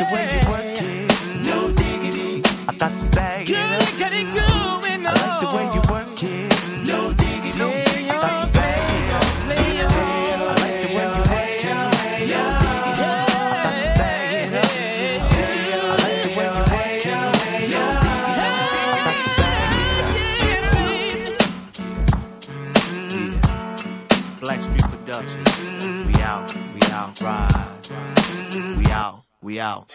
the way you work it. No diggity. I got to bag out. We out.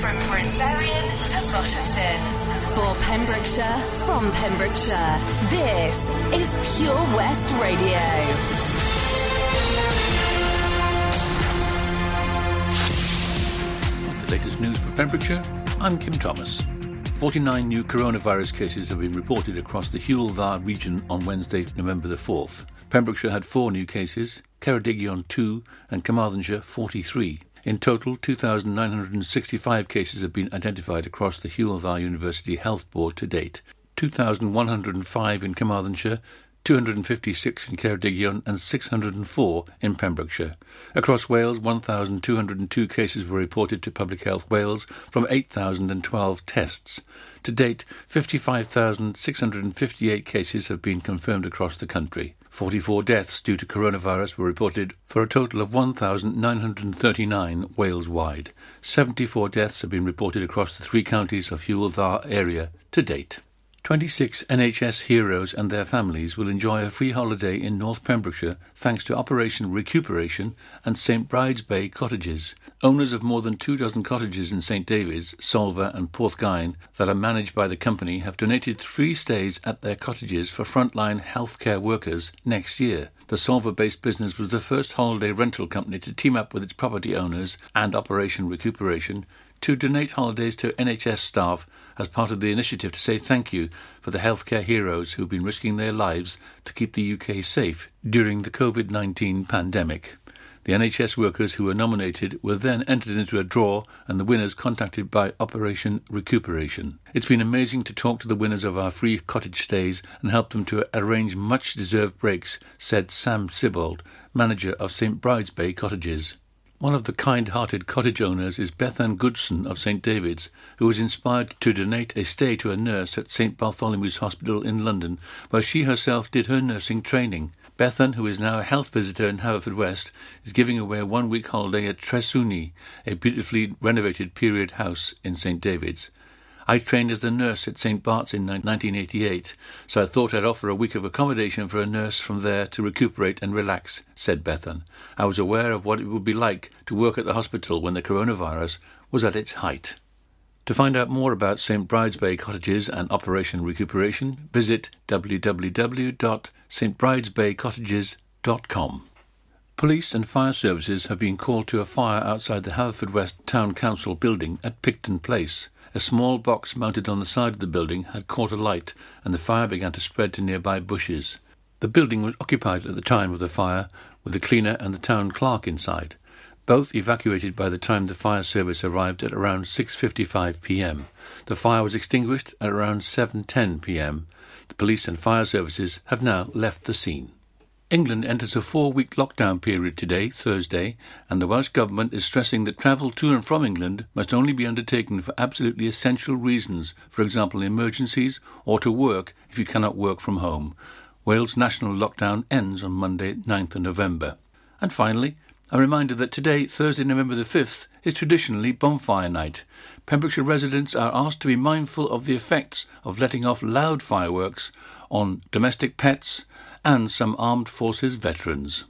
From Bryn Berrien to Rochester. For Pembrokeshire, from Pembrokeshire, this is Pure West Radio. The latest news for Pembrokeshire, I'm Kim Thomas. 49 new coronavirus cases have been reported across the Hywel Dda region on Wednesday, November the 4th. Pembrokeshire had four new cases, Ceredigion 2 and Carmarthenshire 43. In total, 2,965 cases have been identified across the Hywel Dda University Health Board to date. 2,105 in Carmarthenshire, 256 in Ceredigion and 604 in Pembrokeshire. Across Wales, 1,202 cases were reported to Public Health Wales from 8,012 tests. To date, 55,658 cases have been confirmed across the country. 44 deaths due to coronavirus were reported for a total of 1,939 Wales-wide. 74 deaths have been reported across the three counties of Hywel area to date. 26 NHS heroes and their families will enjoy a free holiday in North Pembrokeshire thanks to Operation Recuperation and St Bride's Bay Cottages. Owners of more than two dozen cottages in St David's, Solva and Porthgain that are managed by the company have donated three stays at their cottages for frontline healthcare workers next year. The Solva-based business was the first holiday rental company to team up with its property owners and Operation Recuperation to donate holidays to NHS staff as part of the initiative to say thank you for the healthcare heroes who've been risking their lives to keep the UK safe during the COVID 19 pandemic. The NHS workers who were nominated were then entered into a draw and the winners contacted by Operation Recuperation. It's been amazing to talk to the winners of our free cottage stays and help them to arrange much deserved breaks, said Sam Sibold, manager of St Bride's Bay Cottages. One of the kind-hearted cottage owners is Bethan Goodson of St David's, who was inspired to donate a stay to a nurse at St Bartholomew's Hospital in London, where she herself did her nursing training. Bethan, who is now a health visitor in Haverfordwest, is giving away a one-week holiday at Tresuni, a beautifully renovated period house in St David's. I trained as a nurse at St Bart's in 1988, so I thought I'd offer a week of accommodation for a nurse from there to recuperate and relax, said Bethan. I was aware of what it would be like to work at the hospital when the coronavirus was at its height. To find out more about St Bride's Bay Cottages and Operation Recuperation, visit www.stbridesbaycottages.com. Police and fire services have been called to a fire outside the Haverfordwest Town Council building at Picton Place. A small box mounted on the side of the building had caught alight, and the fire began to spread to nearby bushes. The building was occupied at the time of the fire, with the cleaner and the town clerk inside. Both evacuated by the time the fire service arrived at around 6:55 p.m. The fire was extinguished at around 7:10 p.m. The police and fire services have now left the scene. England enters a four-week lockdown period today, Thursday, and the Welsh Government is stressing that travel to and from England must only be undertaken for absolutely essential reasons, for example emergencies, or to work if you cannot work from home. Wales' national lockdown ends on Monday, 9th of November. And finally, a reminder that today, Thursday, November the 5th, is traditionally bonfire night. Pembrokeshire residents are asked to be mindful of the effects of letting off loud fireworks on domestic pets and some armed forces veterans.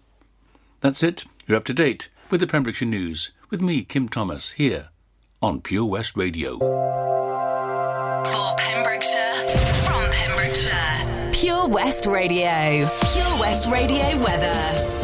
That's it. You're up to date with the Pembrokeshire News with me, Kim Thomas, here on Pure West Radio. For Pembrokeshire, from Pembrokeshire, Pure West Radio. Pure West Radio weather.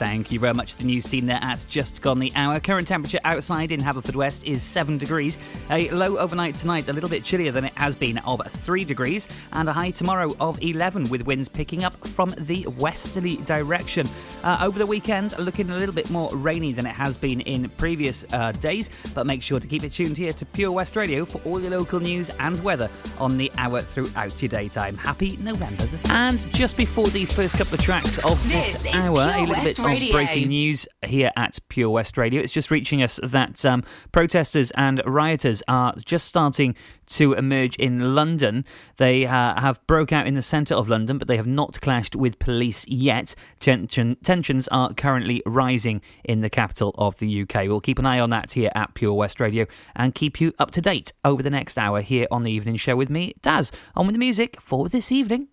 Thank you very much to the news team there at Just Gone the Hour. Current temperature outside in Haverfordwest is 7 degrees. A low overnight tonight, a little bit chillier than it has been, of 3 degrees. And a high tomorrow of 11, with winds picking up from the westerly direction. Uh, over the weekend, looking a little bit more rainy than it has been in previous uh, days. But make sure to keep it tuned here to Pure West Radio for all your local news and weather on the hour throughout your daytime. Happy November the f- And just before the first couple of tracks of this, This hour, a little West bit Radio. breaking news here at Pure West Radio. It's just reaching us that um, protesters and rioters are just starting to emerge in London. They uh, have broke out in the centre of London, but they have not clashed with police yet. Tension, tensions are currently rising in the capital of the UK. We'll keep an eye on that here at Pure West Radio and keep you up to date over the next hour here on the evening show with me, Daz. On with the music for this evening.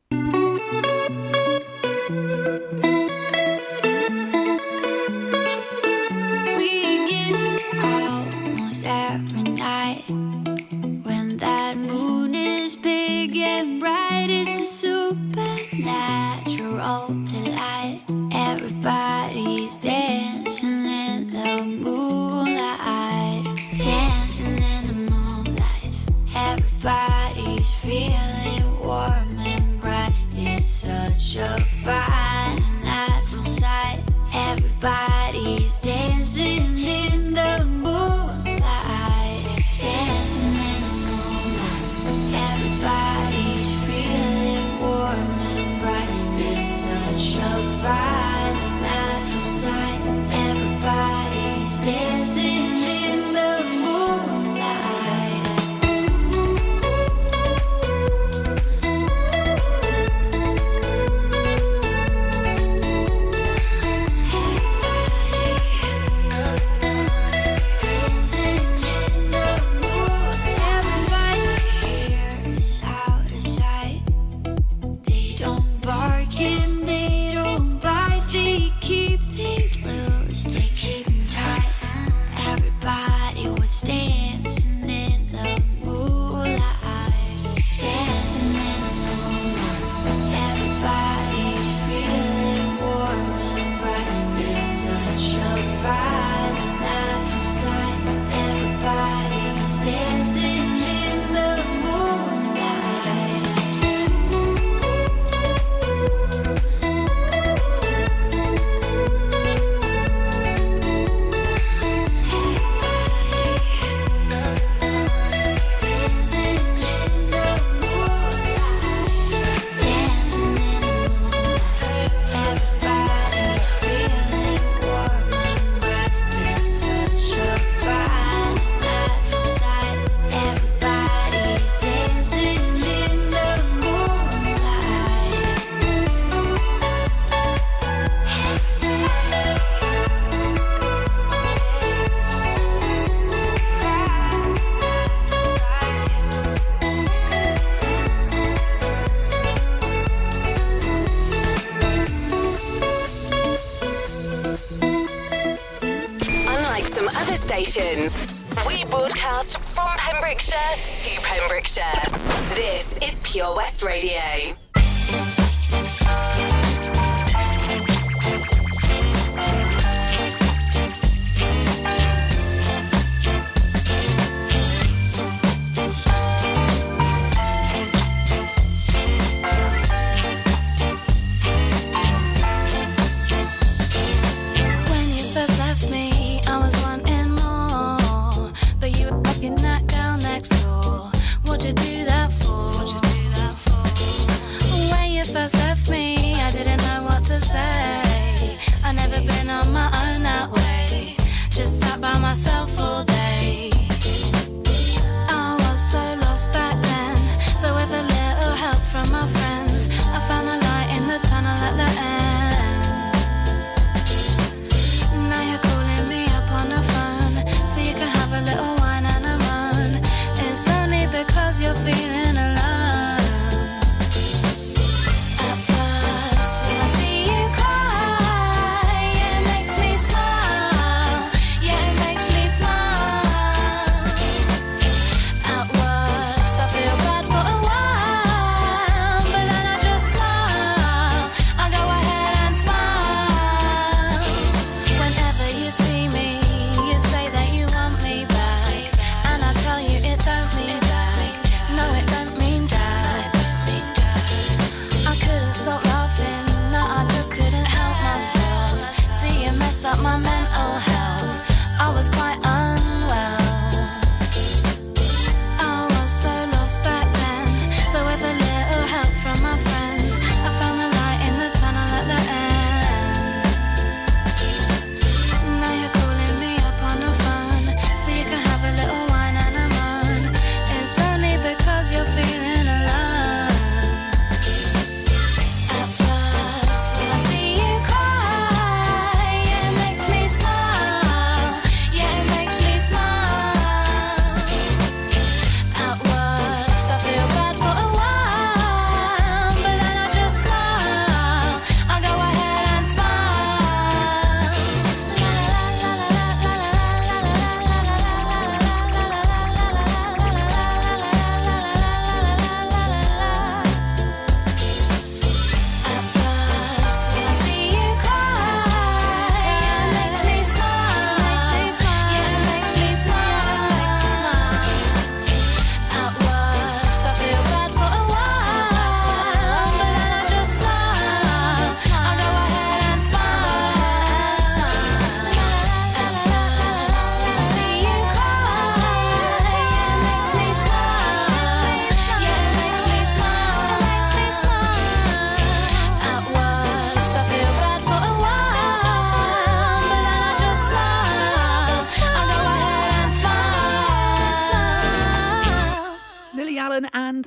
Every night when that moon is big and bright. It's a supernatural delight. Everybody's dancing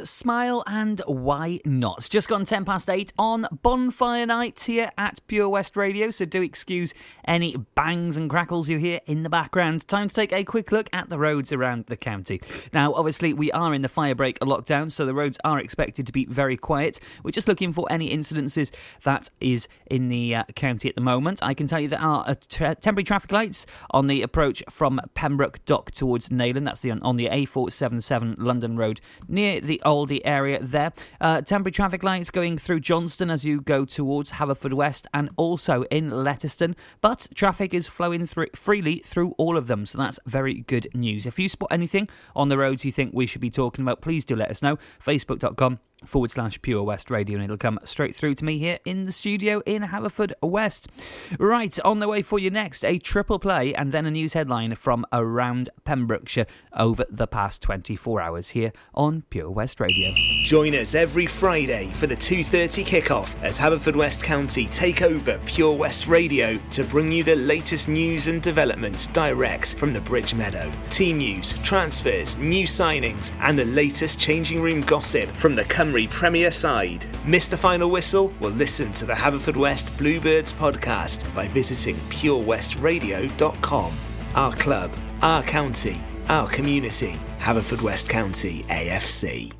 smile and why not? Just gone 10 past 8 on bonfire night here at Pure West Radio, so do excuse any bangs and crackles you hear in the background. Time to take a quick look at the roads around the county. Now, obviously, we are in the firebreak lockdown, so the roads are expected to be very quiet. We're just looking for any incidences that is in the uh, county at the moment. I can tell you there are uh, temporary traffic lights on the approach from Pembroke Dock towards Neyland. That's the on the A477 London Road near the Aldi area there. Uh, temporary traffic lights going through Johnston as you go towards Haverfordwest and also in Letterston. But traffic is flowing through freely through all of them, so that's very good news. If you spot anything on the roads you think we should be talking about, please do let us know. Facebook.com forward slash Pure West Radio, and it'll come straight through to me here in the studio in Haverford West. Right, on the way for you next, a triple play and then a news headline from around Pembrokeshire over the past 24 hours here on Pure West Radio. Join us every Friday for the 2:30 kickoff as Haverfordwest County take over Pure West Radio to bring you the latest news and developments direct from the Bridge Meadow. Team news, transfers, new signings, and the latest changing room gossip from the Premier side. Miss the final whistle? Well, listen to the Haverfordwest Bluebirds podcast by visiting purewestradio.com. Our club, our county, our community. Haverfordwest County AFC.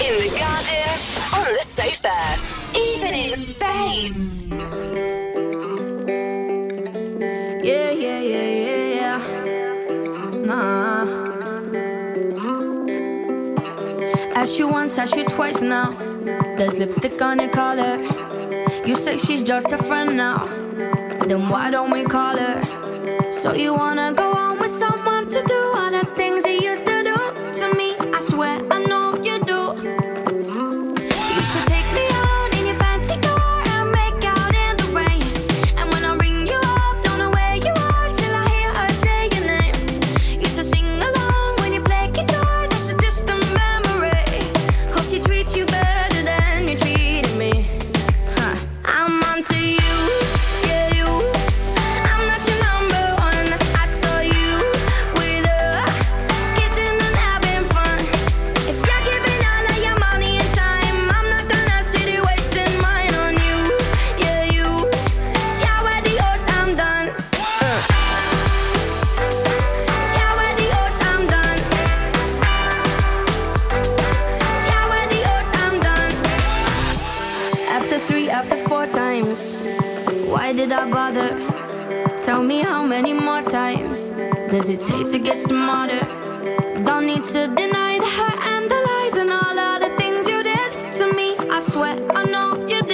in the garden, on the sofa, even in space. Yeah, yeah, yeah, yeah, yeah. Nah. Asked you once, asked you twice now. There's lipstick on your collar. You say she's just a friend now. Then why don't we call her? So you wanna go on with someone why did I bother? Tell me how many more times does it take to get smarter? Don't need to deny the hurt and the lies and all of the things you did to me. I swear I know you did.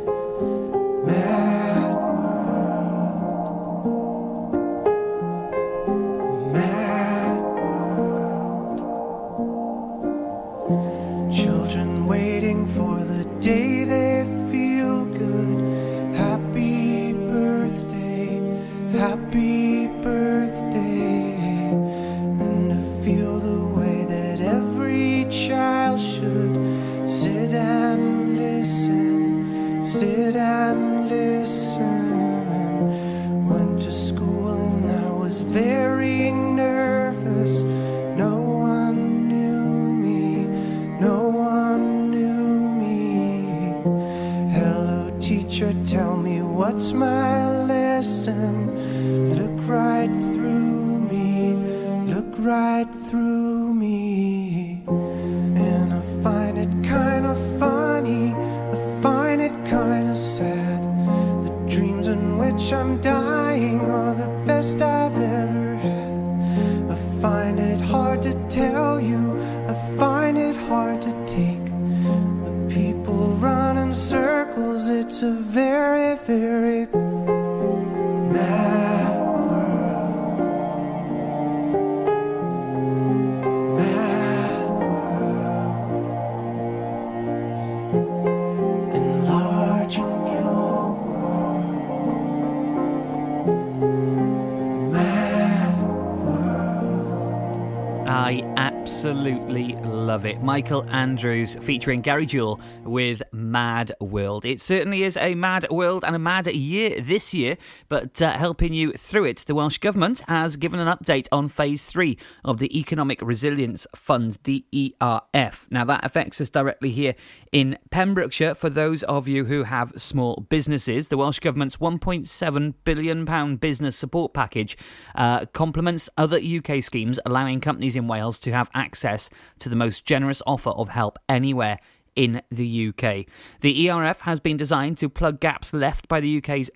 I absolutely love it. Michael Andrews featuring Gary Jules with Mad World. It certainly is a mad world and a mad year this year, but uh, helping you through it, the Welsh Government has given an update on phase three of the Economic Resilience Fund, the ERF. Now, that affects us directly here in Pembrokeshire. For those of you who have small businesses, the Welsh Government's £1.7 billion business support package uh, complements other UK schemes, allowing companies in Wales to have access to the most generous offer of help anywhere in the UK. The ERF has been designed to plug gaps left by the UK's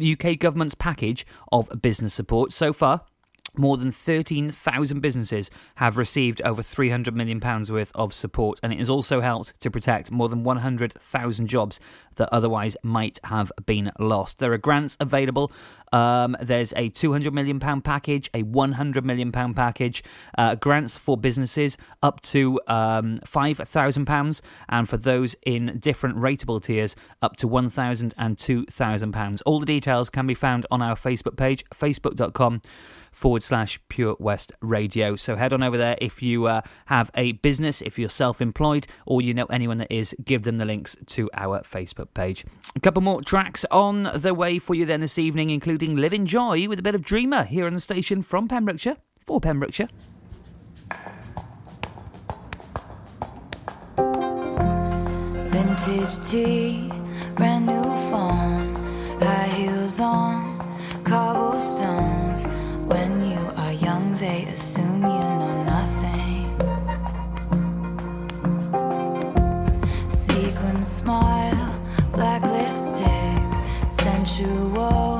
UK government's package of business support so far. More than 13,000 businesses have received over £300 million worth of support, and it has also helped to protect more than 100,000 jobs that otherwise might have been lost. There are grants available. Um, there's a £200 million package, a £100 million package, uh, grants for businesses up to um, £5,000, and for those in different rateable tiers, up to £1,000 and £2,000. All the details can be found on our Facebook page, facebook.com forward slash Pure West Radio. So head on over there if you uh, have a business, if you're self employed, or you know anyone that is, give them the links to our Facebook page. A couple more tracks on the way for you then this evening, including Live in Joy with a bit of Dreamer here on the station from Pembrokeshire for Pembrokeshire. Vintage tea, brand new phone, high heels on, cobblestones. When you are young, they assume you know nothing. Sequin smile, sensual politics.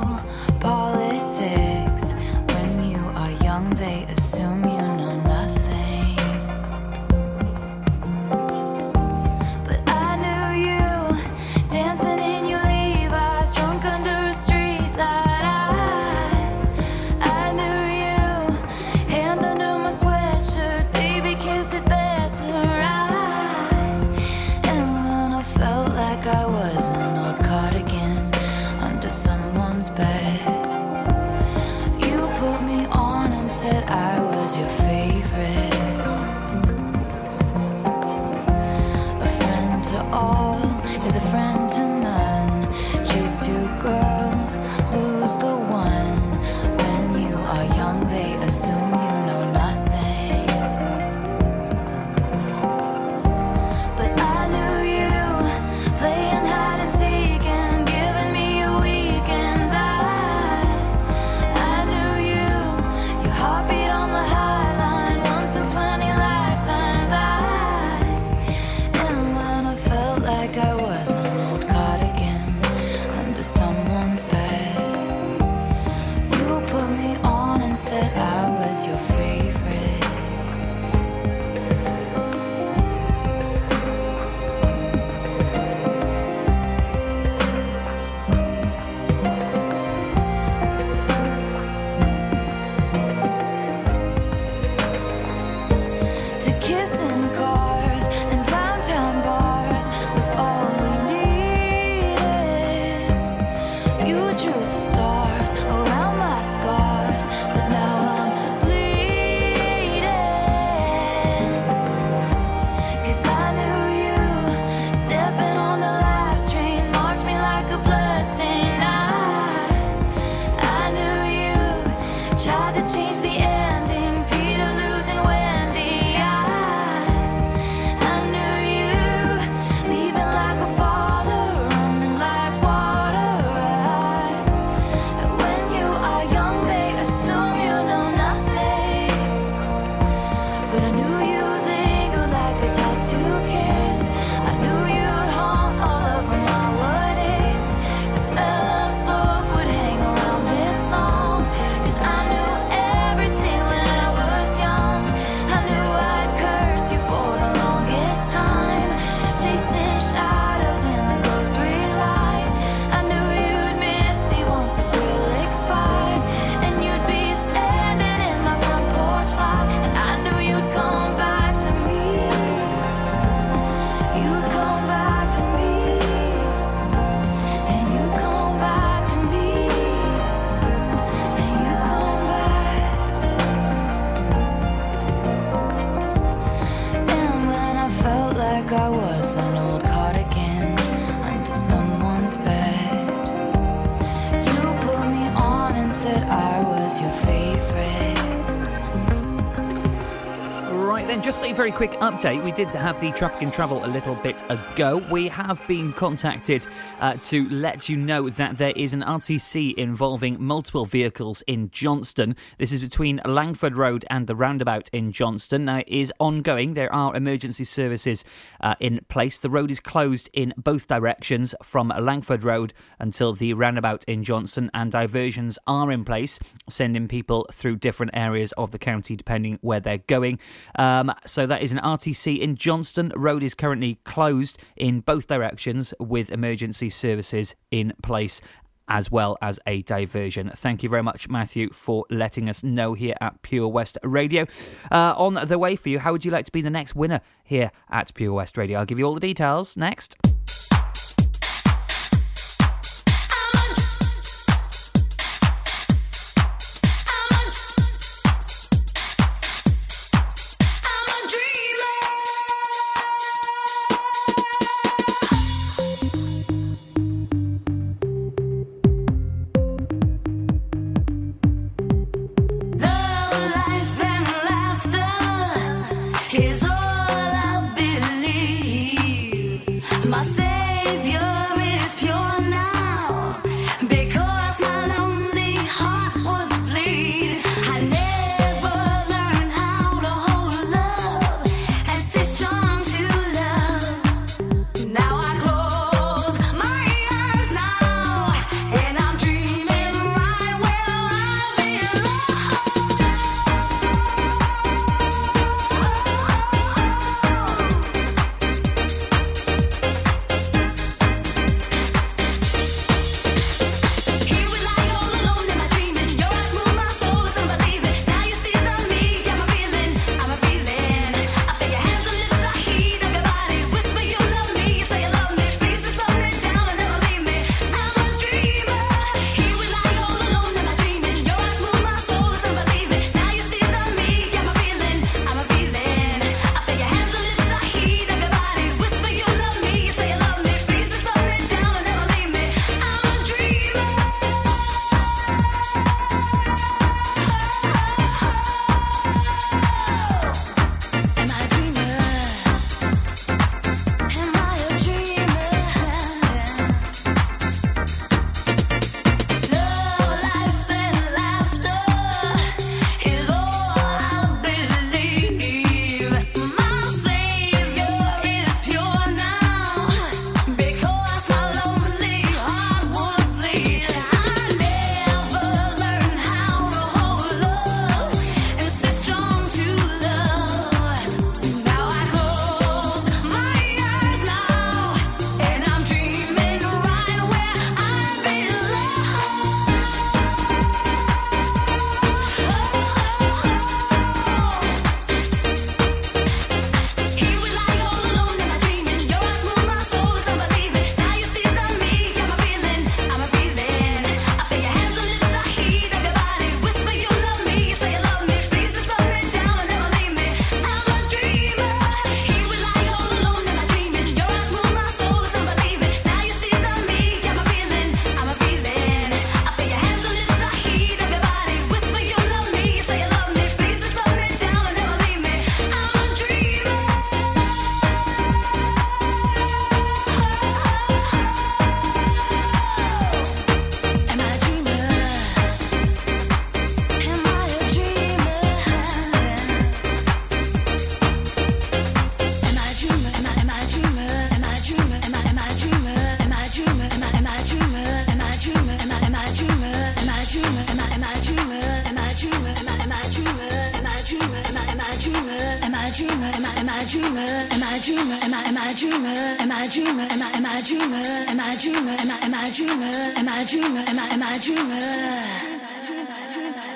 Quick update. We did have the traffic and travel a little bit ago. We have been contacted uh, to let you know that there is an RTC involving multiple vehicles in Johnston. This is between Langford Road and the roundabout in Johnston. Now, it is ongoing. There are emergency services uh, in place. The road is closed in both directions from Langford Road until the roundabout in Johnston, and diversions are in place, sending people through different areas of the county depending where they're going. Um, so that is an RTC in Johnston. Road is currently closed in both directions with emergency services in place. As well as a diversion. Thank you very much, Matthew, for letting us know here at Pure West Radio. Uh, on the way for you, how would you like to be the next winner here at Pure West Radio? I'll give you all the details next.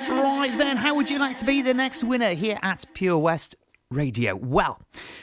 Right then, how would you like to be the next winner here at Pure West Radio? Well,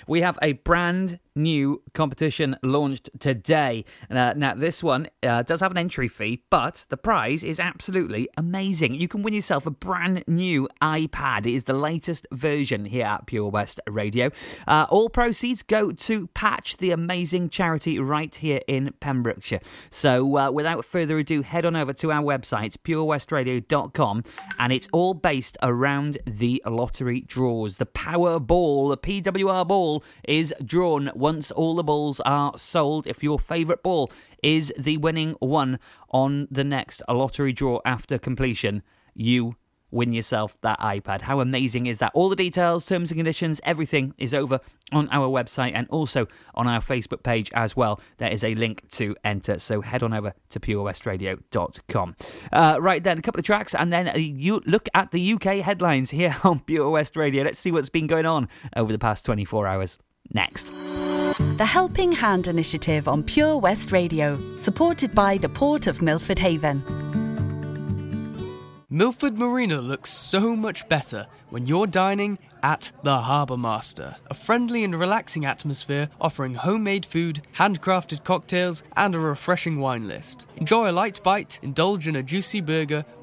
we have a brand new competition launched today. Uh, now, this one uh, does have an entry fee, but the prize is absolutely amazing. You can win yourself a brand new iPad. It is the latest version here at Pure West Radio. Uh, all proceeds go to Patch, the amazing charity right here in Pembrokeshire. So, uh, without further ado, head on over to our website, purewestradio.com, and it's all based around the lottery draws. The Powerball, the PWR ball, is drawn once all the balls are sold. If your favourite ball is the winning one on the next lottery draw after completion, you win yourself that iPad. How amazing is that? All the details, terms and conditions, everything is over on our website and also on our Facebook page as well. There is a link to enter, so head on over to purewestradio.com. Uh, right then, a couple of tracks, and then uh, you look at the UK headlines here on Pure West Radio. Let's see what's been going on over the past 24 hours. Next. The Helping Hand Initiative on Pure West Radio, supported by the Port of Milford Haven. Milford Marina looks so much better when you're dining at the Harbour Master, a friendly and relaxing atmosphere offering homemade food, handcrafted cocktails, and a refreshing wine list. Enjoy a light bite, indulge in a juicy burger,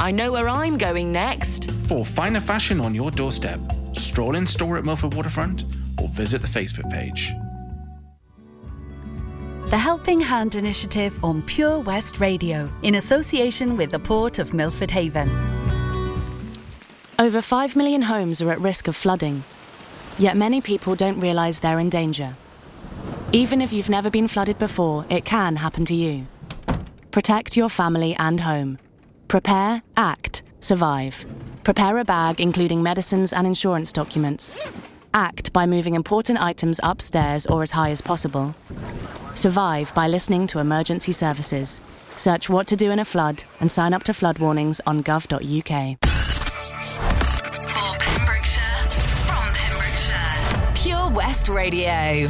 I know where I'm going next. For finer fashion on your doorstep, stroll in store at Milford Waterfront or visit the Facebook page. The Helping Hand Initiative on Pure West Radio, in association with the Port of Milford Haven. Over 5 million homes are at risk of flooding, yet many people don't realise they're in danger. Even if you've never been flooded before, it can happen to you. Protect your family and home. Prepare, act, survive. Prepare a bag including medicines and insurance documents. Act by moving important items upstairs or as high as possible. Survive by listening to emergency services. Search what to do in a flood and sign up to flood warnings on gov.uk. For Pembrokeshire, from Pembrokeshire. Pure West Radio.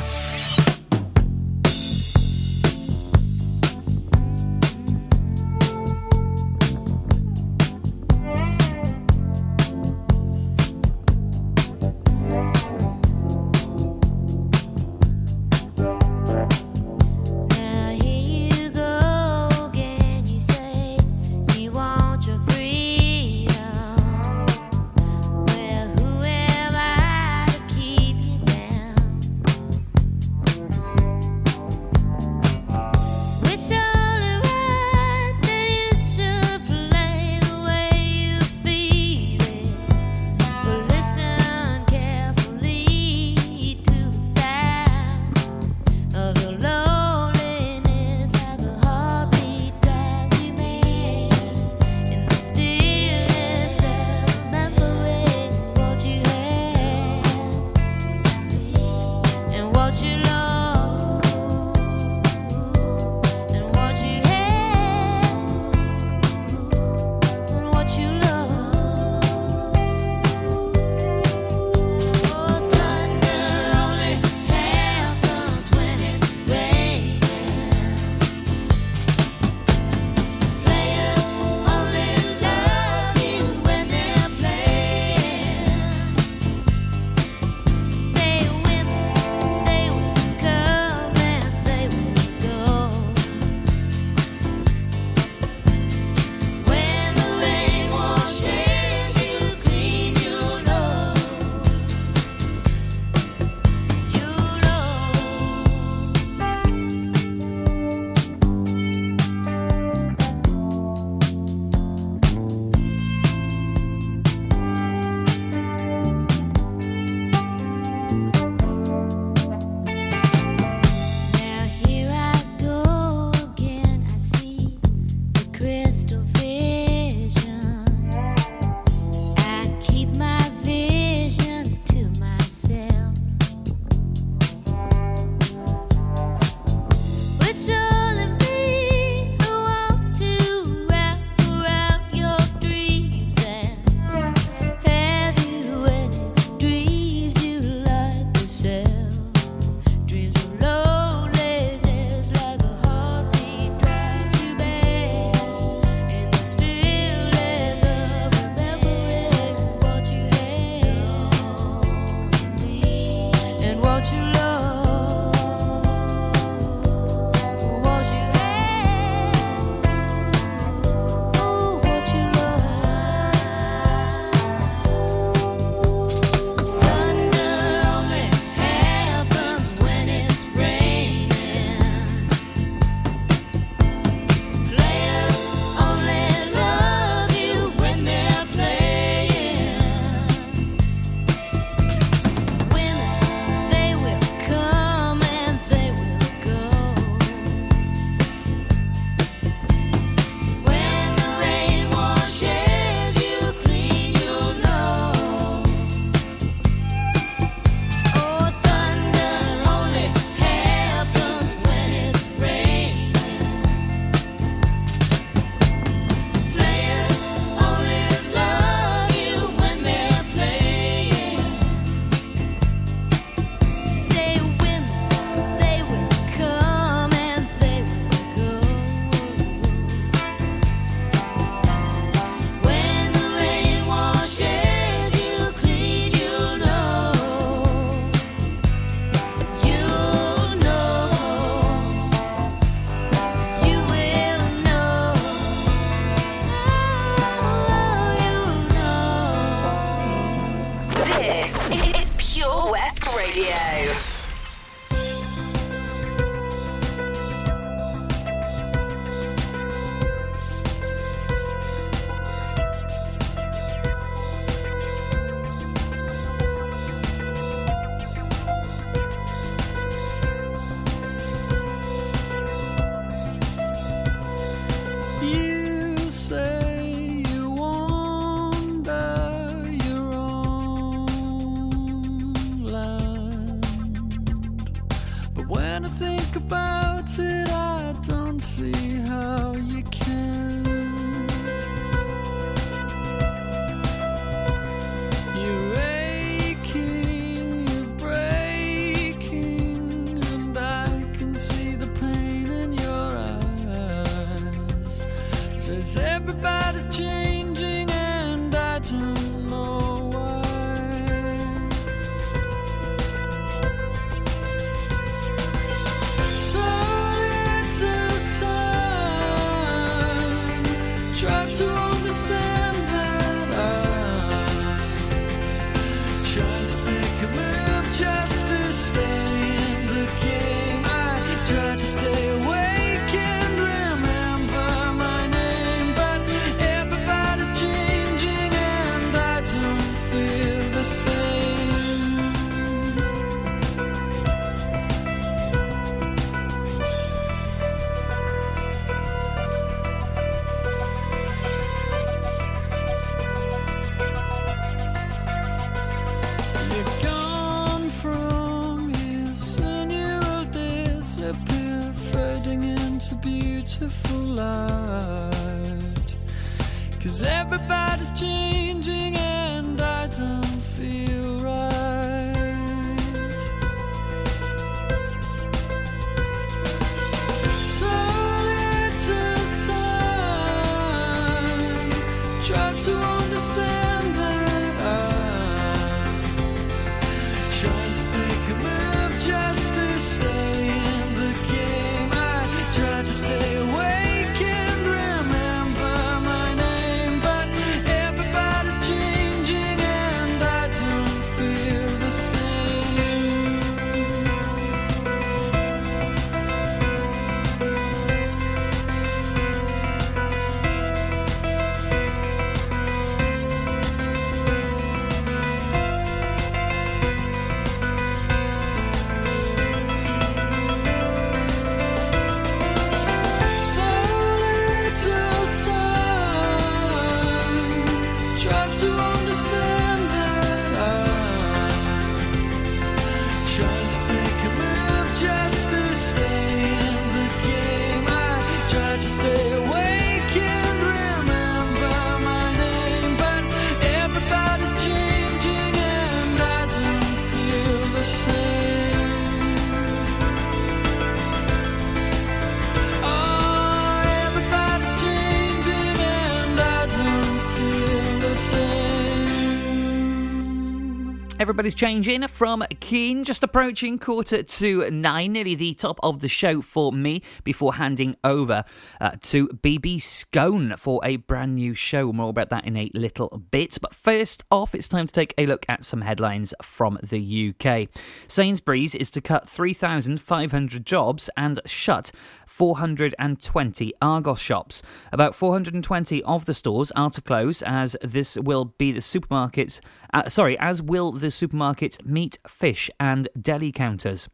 Everybody's changing from Keane, just approaching quarter to nine, nearly the top of the show for me before handing over uh, to BB Scone for a brand new show. More about that in a little bit. But first off, it's time to take a look at some headlines from the UK. Sainsbury's is to cut 3,500 jobs and shut 420 Argos shops. About 420 of the stores are to close, as this will be the supermarkets. Uh, sorry, as will the supermarkets, meat, fish, and deli counters.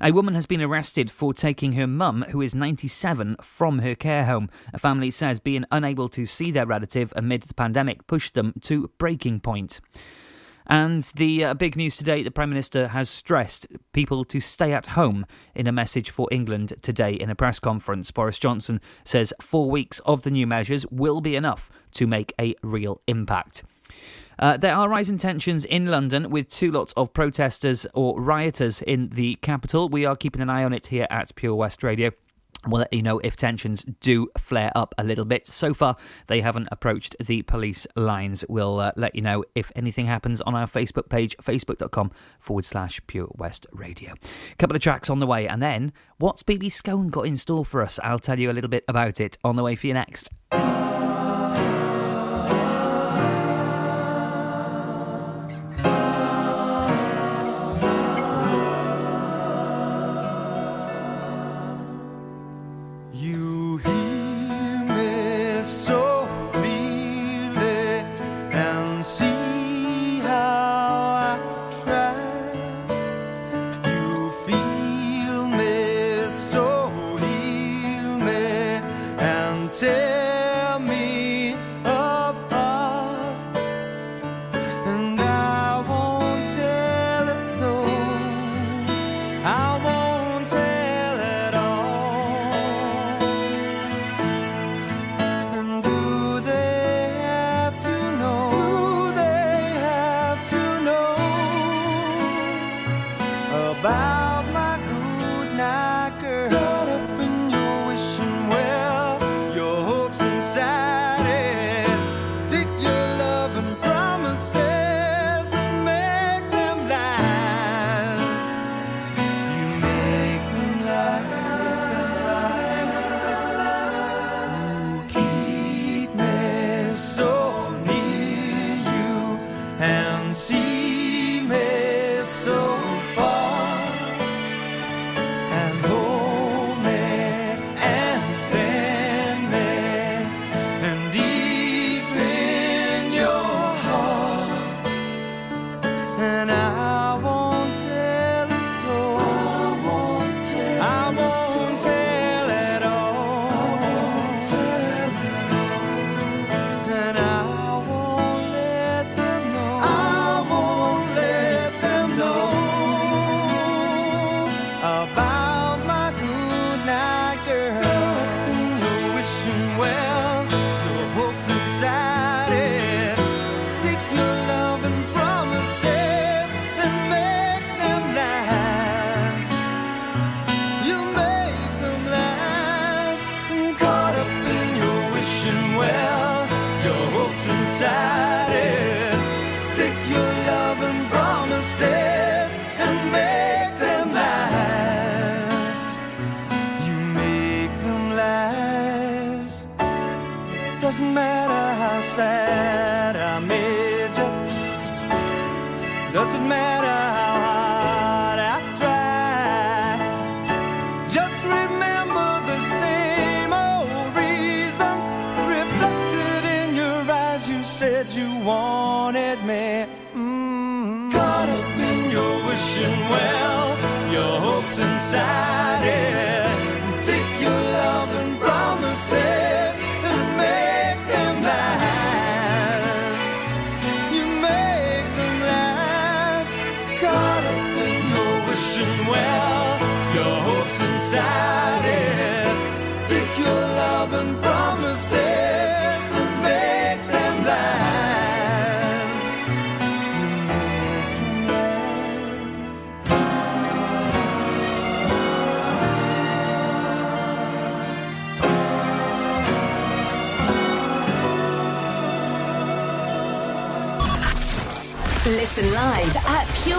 A woman has been arrested for taking her mum, who is 97, from her care home. A family says being unable to see their relative amid the pandemic pushed them to breaking point. And the uh, big news today the Prime Minister has stressed people to stay at home in a message for England today in a press conference. Boris Johnson says four weeks of the new measures will be enough to make a real impact. Uh, there are rising tensions in London with two lots of protesters or rioters in the capital. We are keeping an eye on it here at Pure West Radio. We'll let you know if tensions do flare up a little bit. So far, they haven't approached the police lines. We'll uh, let you know if anything happens on our Facebook page, facebook.com forward slash Pure West Radio. Couple of tracks on the way, and then what's BB Scone got in store for us? I'll tell you a little bit about it on the way for you next.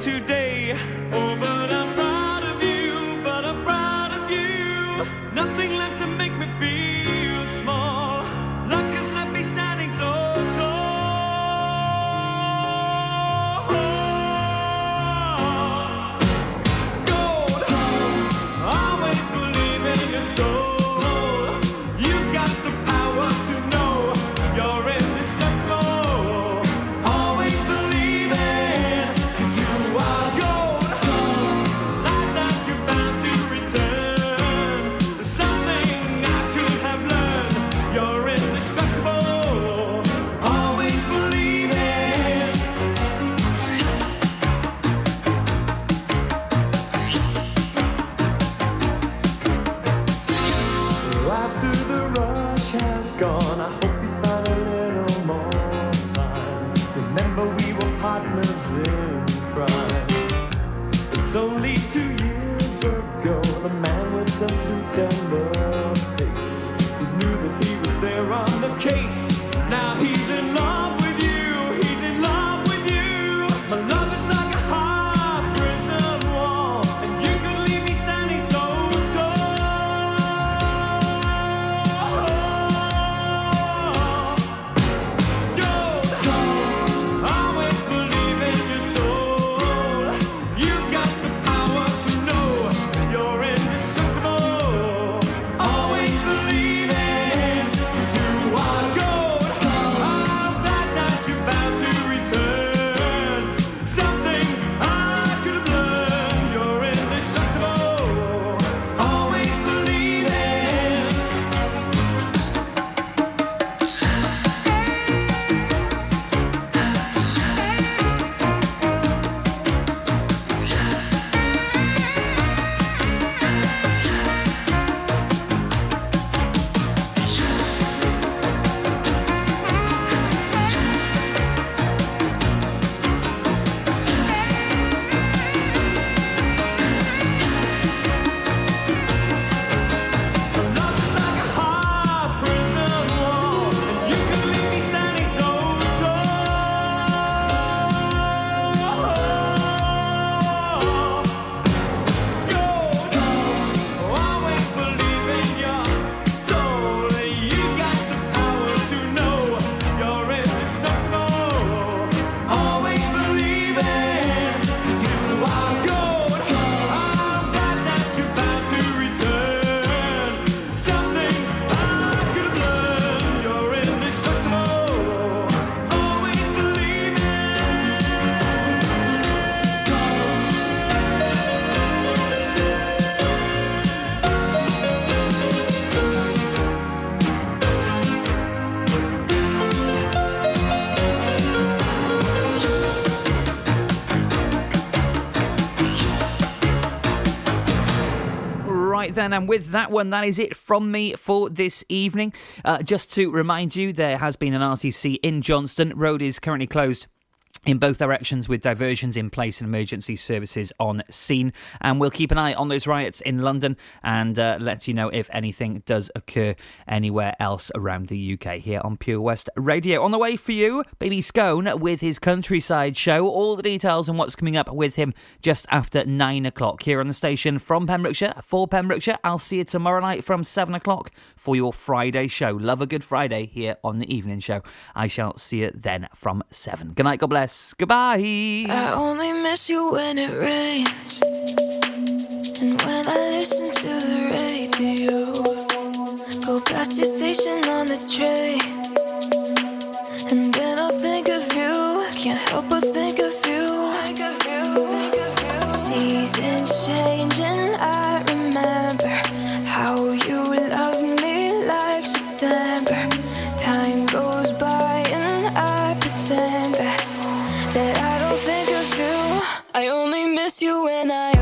today. September face. He knew that he was there on the case. Now he And with that one, that is it from me for this evening. Uh, just to remind you, there has been an RTC in Johnston. Road is currently closed in both directions with diversions in place and emergency services on scene. And we'll keep an eye on those riots in London and uh, let you know if anything does occur anywhere else around the UK here on Pure West Radio. On the way for you, Baby Scone with his countryside show. All the details and what's coming up with him just after nine o'clock here on the station from Pembrokeshire for Pembrokeshire. I'll see you tomorrow night from seven o'clock for your Friday show. Love a good Friday here on the evening show. I shall see you then from seven. Good night. God bless us. Goodbye. I only miss you when it rains. And when I listen to the radio, go past your station on the train. And then I'll think of you. I can't help but think of you. Seasons change. you and I.